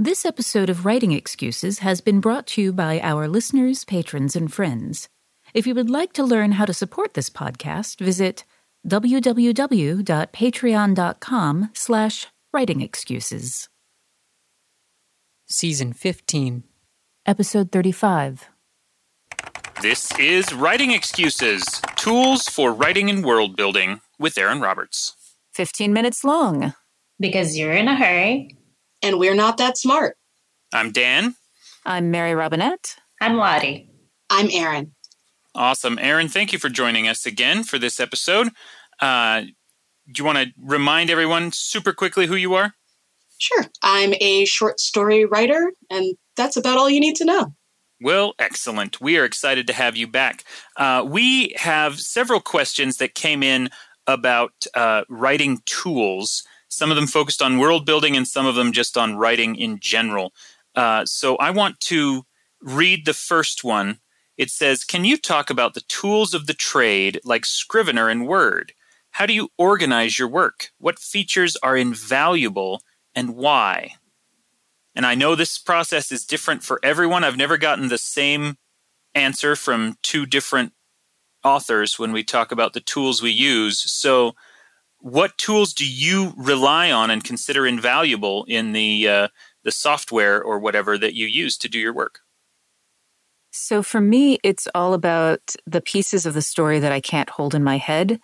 This episode of Writing Excuses has been brought to you by our listeners, patrons, and friends. If you would like to learn how to support this podcast, visit www.patreon.com slash writingexcuses. Season 15. Episode 35. This is Writing Excuses Tools for Writing and World Building with Erin Roberts. 15 minutes long. Because you're in a hurry. And we're not that smart. I'm Dan. I'm Mary Robinette. I'm Lari. I'm Erin. Awesome. Erin, thank you for joining us again for this episode. Uh, do you want to remind everyone super quickly who you are? Sure. I'm a short story writer, and that's about all you need to know. Well, excellent. We are excited to have you back. Uh, we have several questions that came in about uh, writing tools. Some of them focused on world building, and some of them just on writing in general. Uh, so I want to read the first one. It says, Can you talk about the tools of the trade like Scrivener and Word? How do you organize your work? What features are invaluable and why? And I know this process is different for everyone. I've never gotten the same answer from two different authors when we talk about the tools we use. So, what tools do you rely on and consider invaluable in the uh, the software or whatever that you use to do your work? So for me, it's all about the pieces of the story that I can't hold in my head.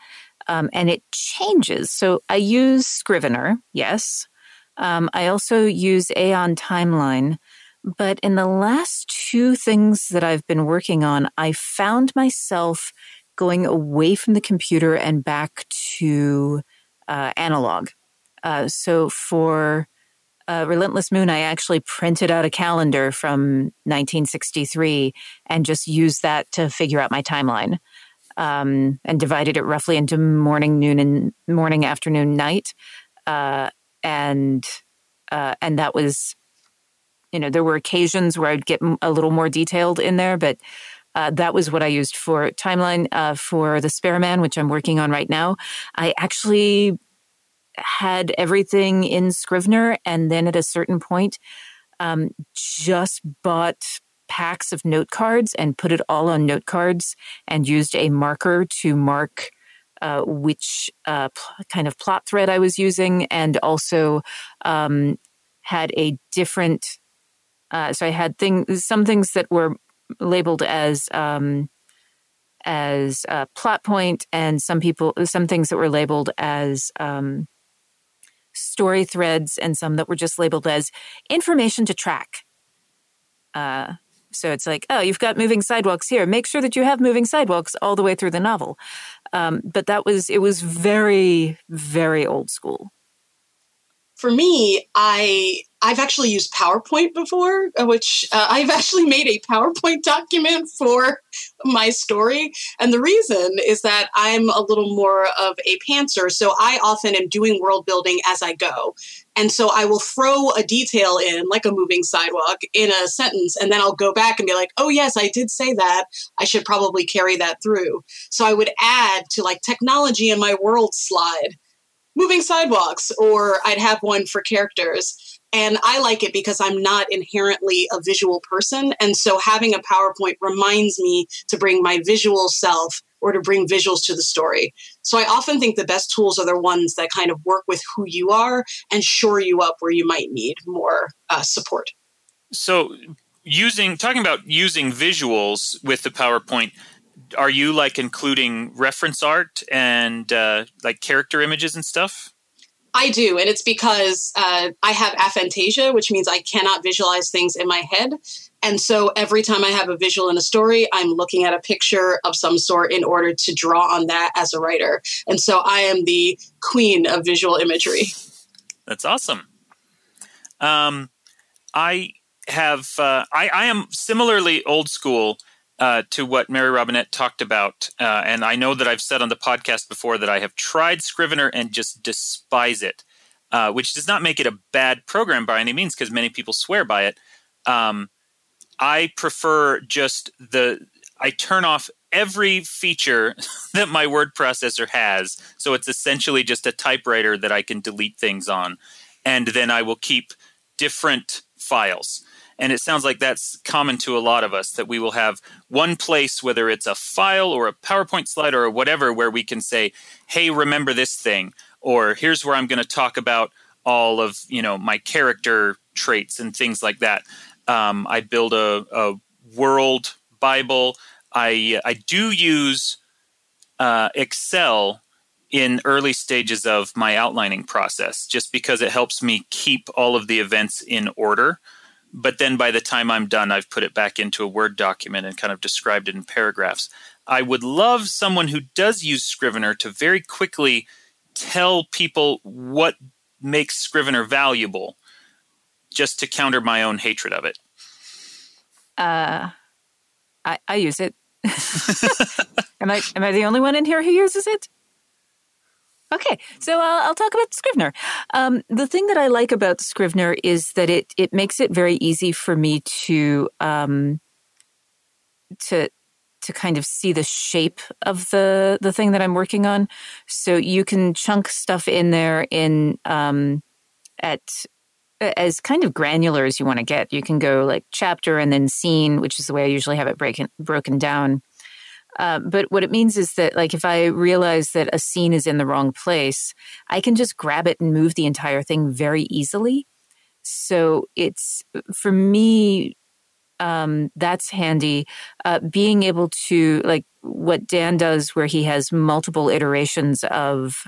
Um, and it changes. So I use Scrivener, yes. Um, I also use Aeon Timeline. But in the last two things that I've been working on, I found myself going away from the computer and back to uh, analog. Uh, so for uh, Relentless Moon, I actually printed out a calendar from 1963 and just used that to figure out my timeline. Um, and divided it roughly into morning, noon, and morning, afternoon, night, uh, and uh, and that was, you know, there were occasions where I'd get a little more detailed in there, but uh, that was what I used for timeline uh, for the Spare Man, which I'm working on right now. I actually had everything in Scrivener, and then at a certain point, um, just bought packs of note cards and put it all on note cards and used a marker to mark uh, which uh, pl- kind of plot thread I was using, and also um, had a different. Uh, so I had things, some things that were labeled as um, as a plot point, and some people, some things that were labeled as um, story threads, and some that were just labeled as information to track. Uh, so it's like, oh, you've got moving sidewalks here. Make sure that you have moving sidewalks all the way through the novel. Um, but that was, it was very, very old school. For me, I I've actually used PowerPoint before, uh, which uh, I've actually made a PowerPoint document for my story. And the reason is that I'm a little more of a pantser. So I often am doing world building as I go. And so I will throw a detail in, like a moving sidewalk, in a sentence, and then I'll go back and be like, oh, yes, I did say that. I should probably carry that through. So I would add to like technology in my world slide moving sidewalks, or I'd have one for characters. And I like it because I'm not inherently a visual person. And so having a PowerPoint reminds me to bring my visual self or to bring visuals to the story. So I often think the best tools are the ones that kind of work with who you are and shore you up where you might need more uh, support. So using talking about using visuals with the PowerPoint, are you like including reference art and uh, like character images and stuff? I do, and it's because uh, I have aphantasia, which means I cannot visualize things in my head. And so every time I have a visual in a story, I'm looking at a picture of some sort in order to draw on that as a writer. And so I am the queen of visual imagery. That's awesome. Um, I have uh, I, I am similarly old school uh, to what Mary Robinette talked about. Uh, and I know that I've said on the podcast before that I have tried Scrivener and just despise it, uh, which does not make it a bad program by any means because many people swear by it. Um, I prefer just the, I turn off every feature that my word processor has. So it's essentially just a typewriter that I can delete things on. And then I will keep different files. And it sounds like that's common to a lot of us that we will have one place, whether it's a file or a PowerPoint slide or whatever, where we can say, hey, remember this thing, or here's where I'm going to talk about all of you know my character traits and things like that. Um, I build a, a, world Bible. I I do use uh, Excel in early stages of my outlining process, just because it helps me keep all of the events in order. But then by the time I'm done, I've put it back into a Word document and kind of described it in paragraphs. I would love someone who does use Scrivener to very quickly tell people what makes Scrivener valuable, just to counter my own hatred of it. Uh, I, I use it. am I am I the only one in here who uses it? Okay, so I'll talk about Scrivener. Um, the thing that I like about Scrivener is that it it makes it very easy for me to um, to to kind of see the shape of the the thing that I'm working on. So you can chunk stuff in there in um, at as kind of granular as you want to get. You can go like chapter and then scene, which is the way I usually have it breaking broken down. Uh, but what it means is that, like, if I realize that a scene is in the wrong place, I can just grab it and move the entire thing very easily. So it's for me, um, that's handy. Uh, being able to, like, what Dan does, where he has multiple iterations of,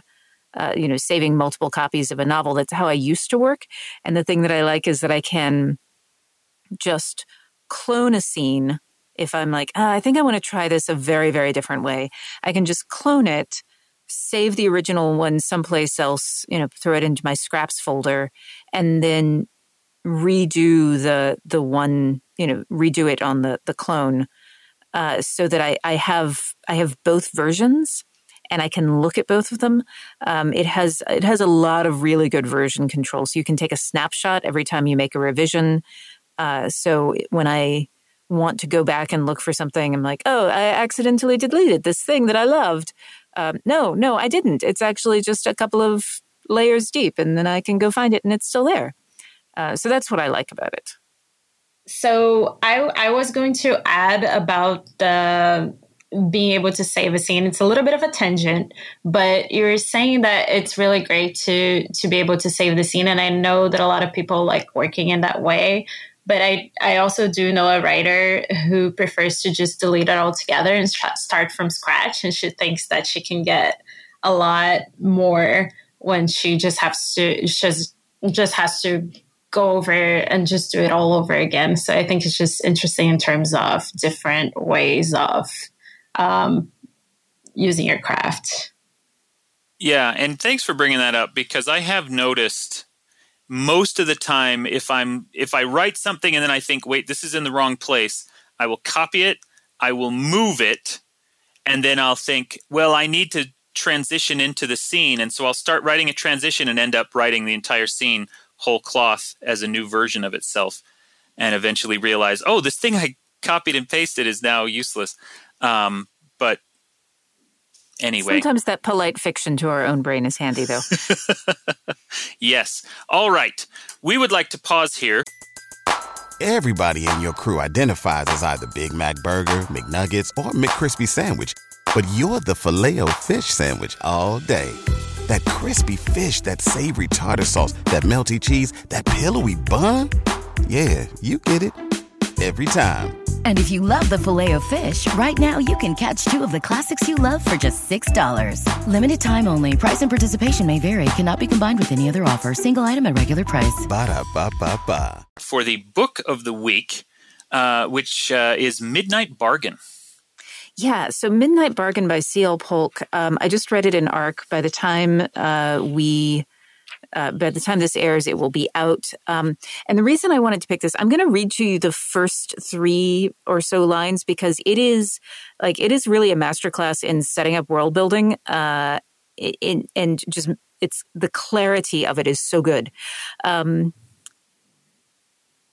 uh, you know, saving multiple copies of a novel. That's how I used to work. And the thing that I like is that I can just clone a scene if I'm like, oh, I think I want to try this a very, very different way, I can just clone it, save the original one someplace else, you know, throw it into my scraps folder, and then redo the the one, you know, redo it on the the clone, uh, so that I I have I have both versions. And I can look at both of them. Um, it has it has a lot of really good version control. So you can take a snapshot every time you make a revision. Uh, so when I want to go back and look for something. I'm like, oh, I accidentally deleted this thing that I loved. Um, no, no, I didn't. It's actually just a couple of layers deep, and then I can go find it, and it's still there. Uh, so that's what I like about it. So I I was going to add about the being able to save a scene. It's a little bit of a tangent, but you're saying that it's really great to to be able to save the scene, and I know that a lot of people like working in that way. But I, I also do know a writer who prefers to just delete it all together and start from scratch. And she thinks that she can get a lot more when she just has to, just, just has to go over and just do it all over again. So I think it's just interesting in terms of different ways of um, using your craft. Yeah, and thanks for bringing that up because I have noticed most of the time if i'm if i write something and then i think wait this is in the wrong place i will copy it i will move it and then i'll think well i need to transition into the scene and so i'll start writing a transition and end up writing the entire scene whole cloth as a new version of itself and eventually realize oh this thing i copied and pasted is now useless um, but anyway. Sometimes that polite fiction to our own brain is handy, though. yes. All right. We would like to pause here. Everybody in your crew identifies as either Big Mac Burger, McNuggets, or McCrispy Sandwich, but you're the filet fish Sandwich all day. That crispy fish, that savory tartar sauce, that melty cheese, that pillowy bun. Yeah, you get it every time. And if you love the filet of fish, right now you can catch two of the classics you love for just $6. Limited time only. Price and participation may vary. Cannot be combined with any other offer. Single item at regular price. Ba da ba ba ba. For the book of the week, uh, which uh, is Midnight Bargain. Yeah, so Midnight Bargain by C.L. Polk. Um, I just read it in ARC. By the time uh, we uh, by the time this airs, it will be out. Um, and the reason I wanted to pick this, I'm going to read to you the first three or so lines because it is like it is really a masterclass in setting up world building. Uh, in, and just it's the clarity of it is so good. Um,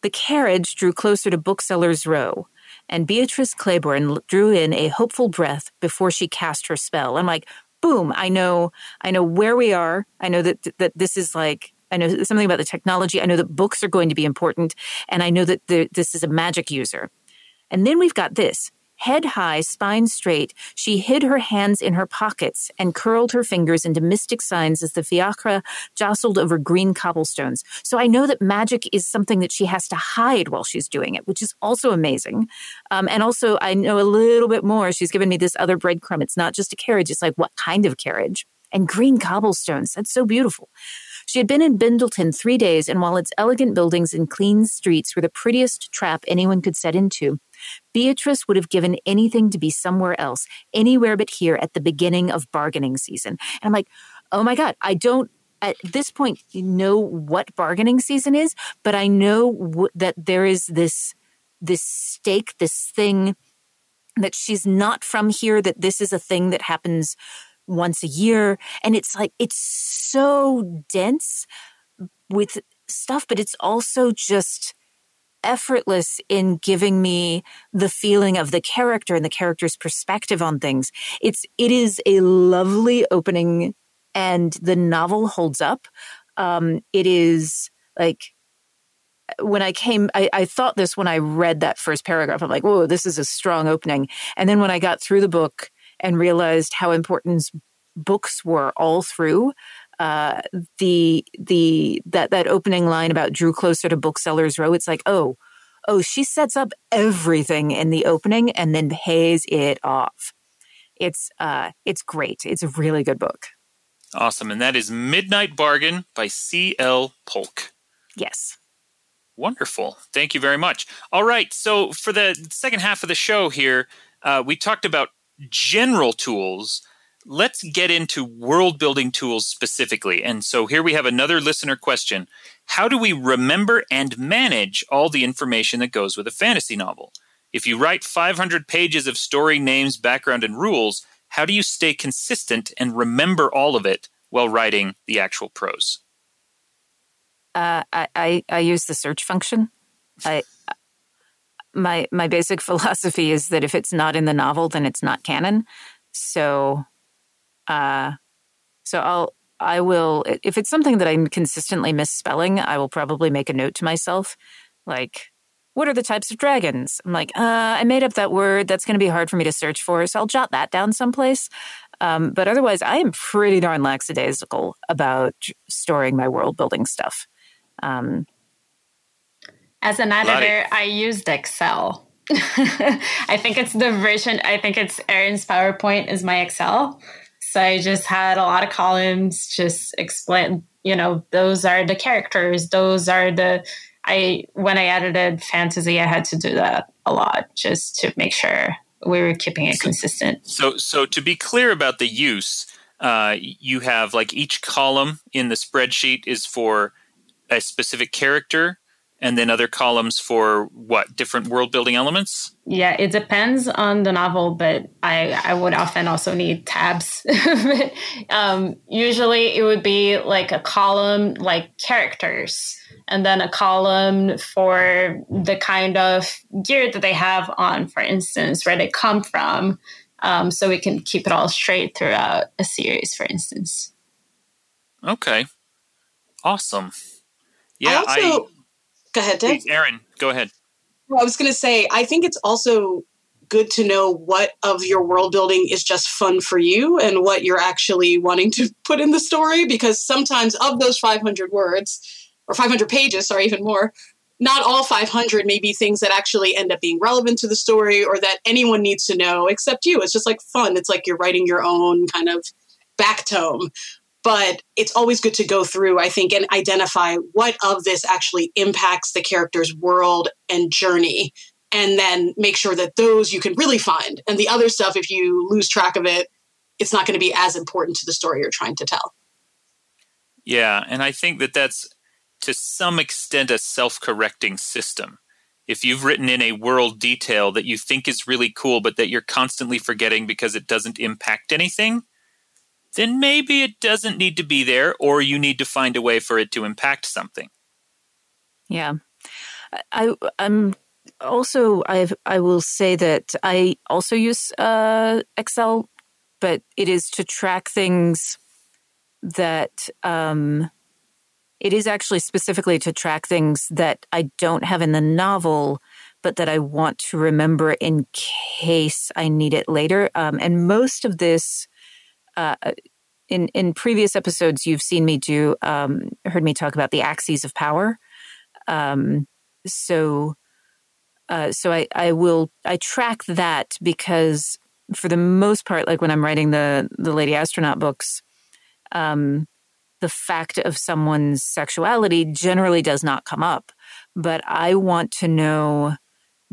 the carriage drew closer to Booksellers Row, and Beatrice Claiborne drew in a hopeful breath before she cast her spell. I'm like, boom, I know, I know where we are. I know that that this is like I know something about the technology. I know that books are going to be important. And I know that the, this is a magic user. And then we've got this Head high, spine straight, she hid her hands in her pockets and curled her fingers into mystic signs as the fiacre jostled over green cobblestones. So I know that magic is something that she has to hide while she's doing it, which is also amazing. Um, and also, I know a little bit more. She's given me this other breadcrumb. It's not just a carriage, it's like, what kind of carriage? And green cobblestones. That's so beautiful. She had been in Bindleton three days, and while its elegant buildings and clean streets were the prettiest trap anyone could set into, Beatrice would have given anything to be somewhere else, anywhere but here at the beginning of bargaining season. And I'm like, oh my God, I don't at this point know what bargaining season is, but I know w- that there is this this stake, this thing that she's not from here, that this is a thing that happens once a year. And it's like, it's so dense with stuff, but it's also just effortless in giving me the feeling of the character and the character's perspective on things. It's it is a lovely opening, and the novel holds up. Um, it is like when I came, I, I, thought this when I read that first paragraph. I'm like, whoa, this is a strong opening. And then when I got through the book and realized how important books were all through, uh, the the that that opening line about drew closer to booksellers row it's like oh oh she sets up everything in the opening and then pays it off. It's uh it's great. It's a really good book. Awesome. And that is midnight bargain by cl polk. Yes. Wonderful. Thank you very much. All right. So for the second half of the show here uh, we talked about general tools let's get into world building tools specifically. And so here we have another listener question How do we remember and manage all the information that goes with a fantasy novel? If you write 500 pages of story names, background, and rules, how do you stay consistent and remember all of it while writing the actual prose? Uh, I, I, I use the search function. I my my basic philosophy is that if it's not in the novel, then it's not canon. So uh, so I'll I will if it's something that I'm consistently misspelling, I will probably make a note to myself, like, what are the types of dragons? I'm like, uh, I made up that word. That's going to be hard for me to search for, so I'll jot that down someplace. Um, but otherwise, I am pretty darn lackadaisical about storing my world building stuff. Um, As an editor, I used Excel. I think it's the version. I think it's Erin's PowerPoint is my Excel. So I just had a lot of columns, just explain, you know, those are the characters, those are the I when I edited fantasy, I had to do that a lot just to make sure we were keeping it consistent. So, so to be clear about the use, uh, you have like each column in the spreadsheet is for a specific character, and then other columns for what different world building elements? Yeah it depends on the novel but i i would often also need tabs. Um, usually it would be like a column like characters and then a column for the kind of gear that they have on for instance where they come from. Um, so we can keep it all straight throughout a series for instance. Okay. Awesome. Yeah I also, I, Go ahead, Dave. Please, Erin, go ahead. Well, I was going to say, I think it's also good to know what of your world building is just fun for you and what you're actually wanting to put in the story because sometimes of those 500 words or 500 pages or even more not all 500 may be things that actually end up being relevant to the story or that anyone needs to know except you it's just like fun it's like you're writing your own kind of back tome but it's always good to go through i think and identify what of this actually impacts the character's world and journey and then make sure that those you can really find. And the other stuff if you lose track of it it's not going to be as important to the story you're trying to tell. Yeah and i think that that's to some extent a self-correcting system. If you've written in a world detail that you think is really cool but that you're constantly forgetting because it doesn't impact anything then maybe it doesn't need to be there, or you need to find a way for it to impact something. Yeah. I, I'm also, I I will say that I also use uh, Excel, but it is to track things that um, it is actually specifically to track things that I don't have in the novel, but that I want to remember in case I need it later. Um, and most of this, uh, in in previous episodes, you've seen me do, um, heard me talk about the axes of power. Um, so, uh, so I I will I track that because for the most part, like when I'm writing the the Lady Astronaut books, um, the fact of someone's sexuality generally does not come up. But I want to know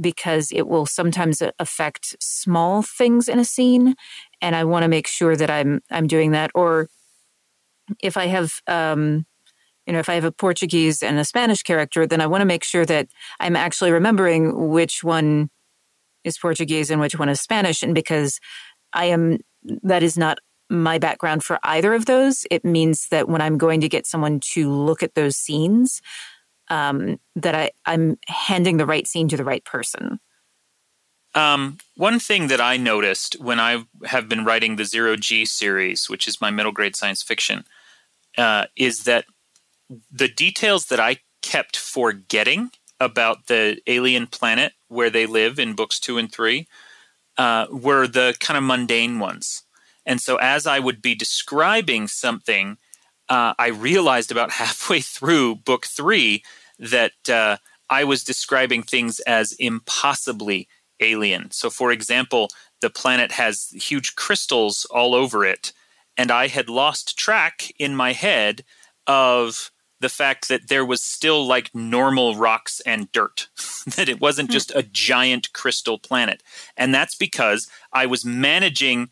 because it will sometimes affect small things in a scene, and I want to make sure that I'm I'm doing that. Or if I have um, you know, if I have a Portuguese and a Spanish character, then I want to make sure that I'm actually remembering which one is Portuguese and which one is Spanish. And because I am, that is not my background for either of those, it means that when I'm going to get someone to look at those scenes, um, that I, I'm handing the right scene to the right person. Um, one thing that I noticed when I have been writing the Zero G series, which is my middle grade science fiction, uh, is that the details that I kept forgetting about the alien planet where they live in books two and three uh, were the kind of mundane ones. And so as I would be describing something, uh, I realized about halfway through book three that uh, I was describing things as impossibly alien. So, for example, the planet has huge crystals all over it, and I had lost track in my head of the fact that there was still like normal rocks and dirt, that it wasn't hmm. just a giant crystal planet. And that's because I was managing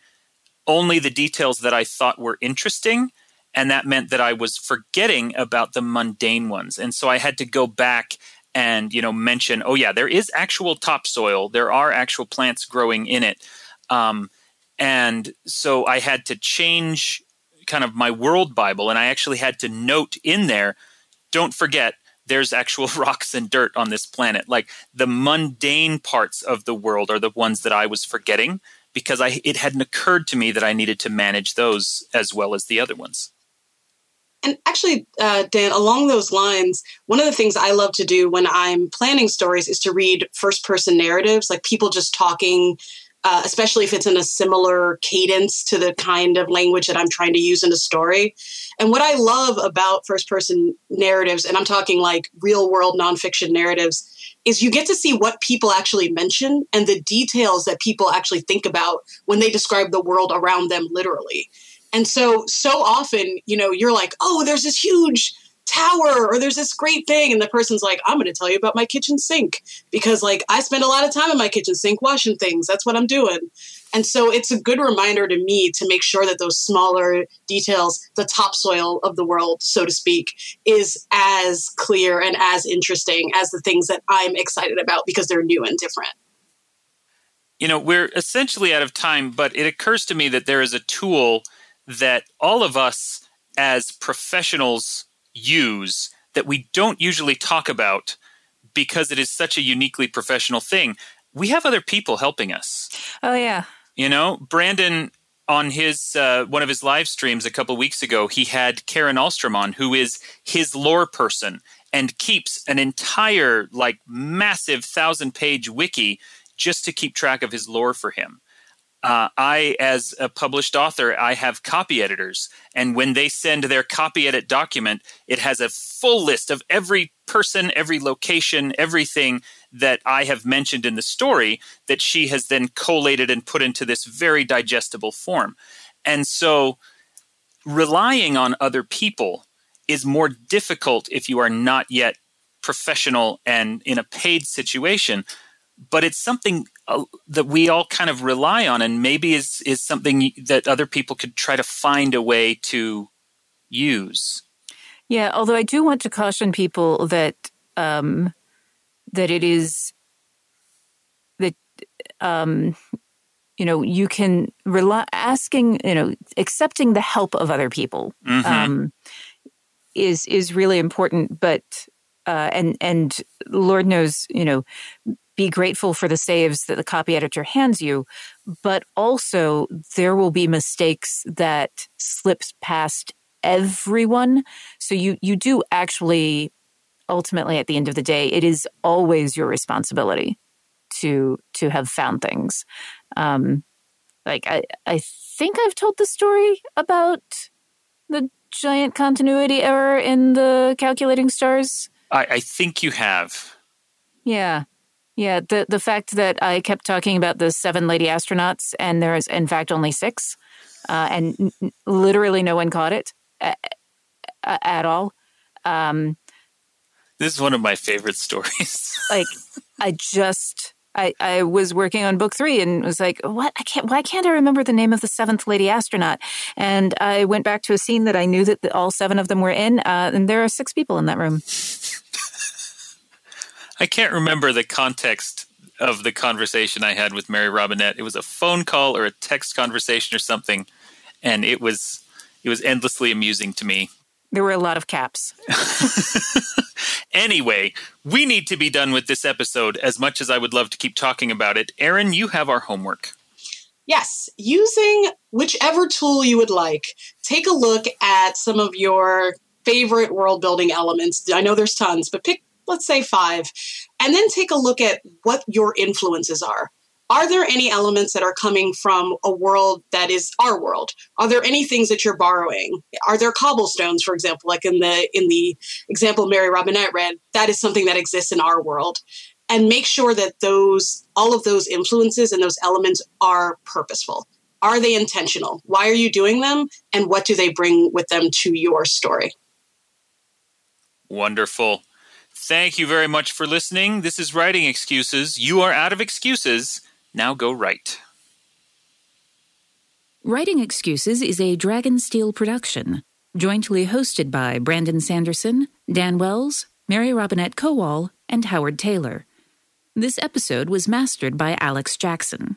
only the details that I thought were interesting. And that meant that I was forgetting about the mundane ones. And so I had to go back and, you know, mention, oh, yeah, there is actual topsoil, there are actual plants growing in it. Um, and so I had to change kind of my world Bible, and I actually had to note in there don't forget there's actual rocks and dirt on this planet. Like the mundane parts of the world are the ones that I was forgetting because I it hadn't occurred to me that I needed to manage those as well as the other ones. And actually, uh, Dan, along those lines, one of the things I love to do when I'm planning stories is to read first person narratives, like people just talking uh, especially if it's in a similar cadence to the kind of language that I'm trying to use in a story. And what I love about first person narratives, and I'm talking like real world nonfiction narratives, is you get to see what people actually mention and the details that people actually think about when they describe the world around them literally. And so, so often, you know, you're like, oh, there's this huge tower or there's this great thing. And the person's like i'm going to tell you about my kitchen sink because like i spend a lot of time in my kitchen sink washing things. That's what i'm doing. And so it's a good reminder to me to make sure that those smaller details the topsoil of the world so to speak is as clear and as interesting as the things that i'm excited about because they're new and different. You know we're essentially out of time but it occurs to me that there is a tool that all of us as professionals use that we don't usually talk about because it is such a uniquely professional thing. We have other people helping us. Oh yeah. You know, Brandon on his uh, one of his live streams a couple weeks ago, he had Karen Ahlstrom on, who is his lore person and keeps an entire like massive thousand page wiki just to keep track of his lore for him uh, I, as a published author, I have copy editors, and when they send their copy edit document, it has a full list of every person, every location, everything that I have mentioned in the story that she has then collated and put into this very digestible form. And so, relying on other people is more difficult if you are not yet professional and in a paid situation but it's something uh, that we all kind of rely on and maybe is is something that other people could try to find a way to use yeah although i do want to caution people that um that it is that um you know you can rely asking you know accepting the help of other people mm-hmm. um is is really important but uh, and and Lord knows, you know, be grateful for the saves that the copy editor hands you, but also there will be mistakes that slips past everyone. So you you do actually ultimately at the end of the day, it is always your responsibility to to have found things. Um, like I I think I've told the story about the giant continuity error in the calculating stars. I, I think you have. Yeah. Yeah, the the fact that I kept talking about the seven lady astronauts and there's in fact only six, uh, and n- literally no one caught it at, at all. Um, this is one of my favorite stories. like, I just I, I was working on book three and was like, what? I can't, why can't I remember the name of the seventh lady astronaut? And I went back to a scene that I knew that the, all seven of them were in, uh, and there are six people in that room. I can't remember the context of the conversation I had with Mary Robinette. It was a phone call or a text conversation or something, and it was it was endlessly amusing to me. There were a lot of caps. anyway, we need to be done with this episode as much as I would love to keep talking about it. Erin, you have our homework. Yes, using whichever tool you would like, take a look at some of your favorite world building elements. I know there's tons, but pick let's say five, and then take a look at what your influences are. Are there any elements that are coming from a world that is our world? Are there any things that you're borrowing? Are there cobblestones, for example, like in the in the example Mary Robinette read? That is something that exists in our world. And make sure that those all of those influences and those elements are purposeful. Are they intentional? Why are you doing them? And what do they bring with them to your story? Wonderful. Thank you very much for listening. This is Writing Excuses. You are out of excuses. Now go write. Writing Excuses is a Dragonsteel production, jointly hosted by Brandon Sanderson, Dan Wells, Mary Robinette Kowal, and Howard Taylor. This episode was mastered by Alex Jackson.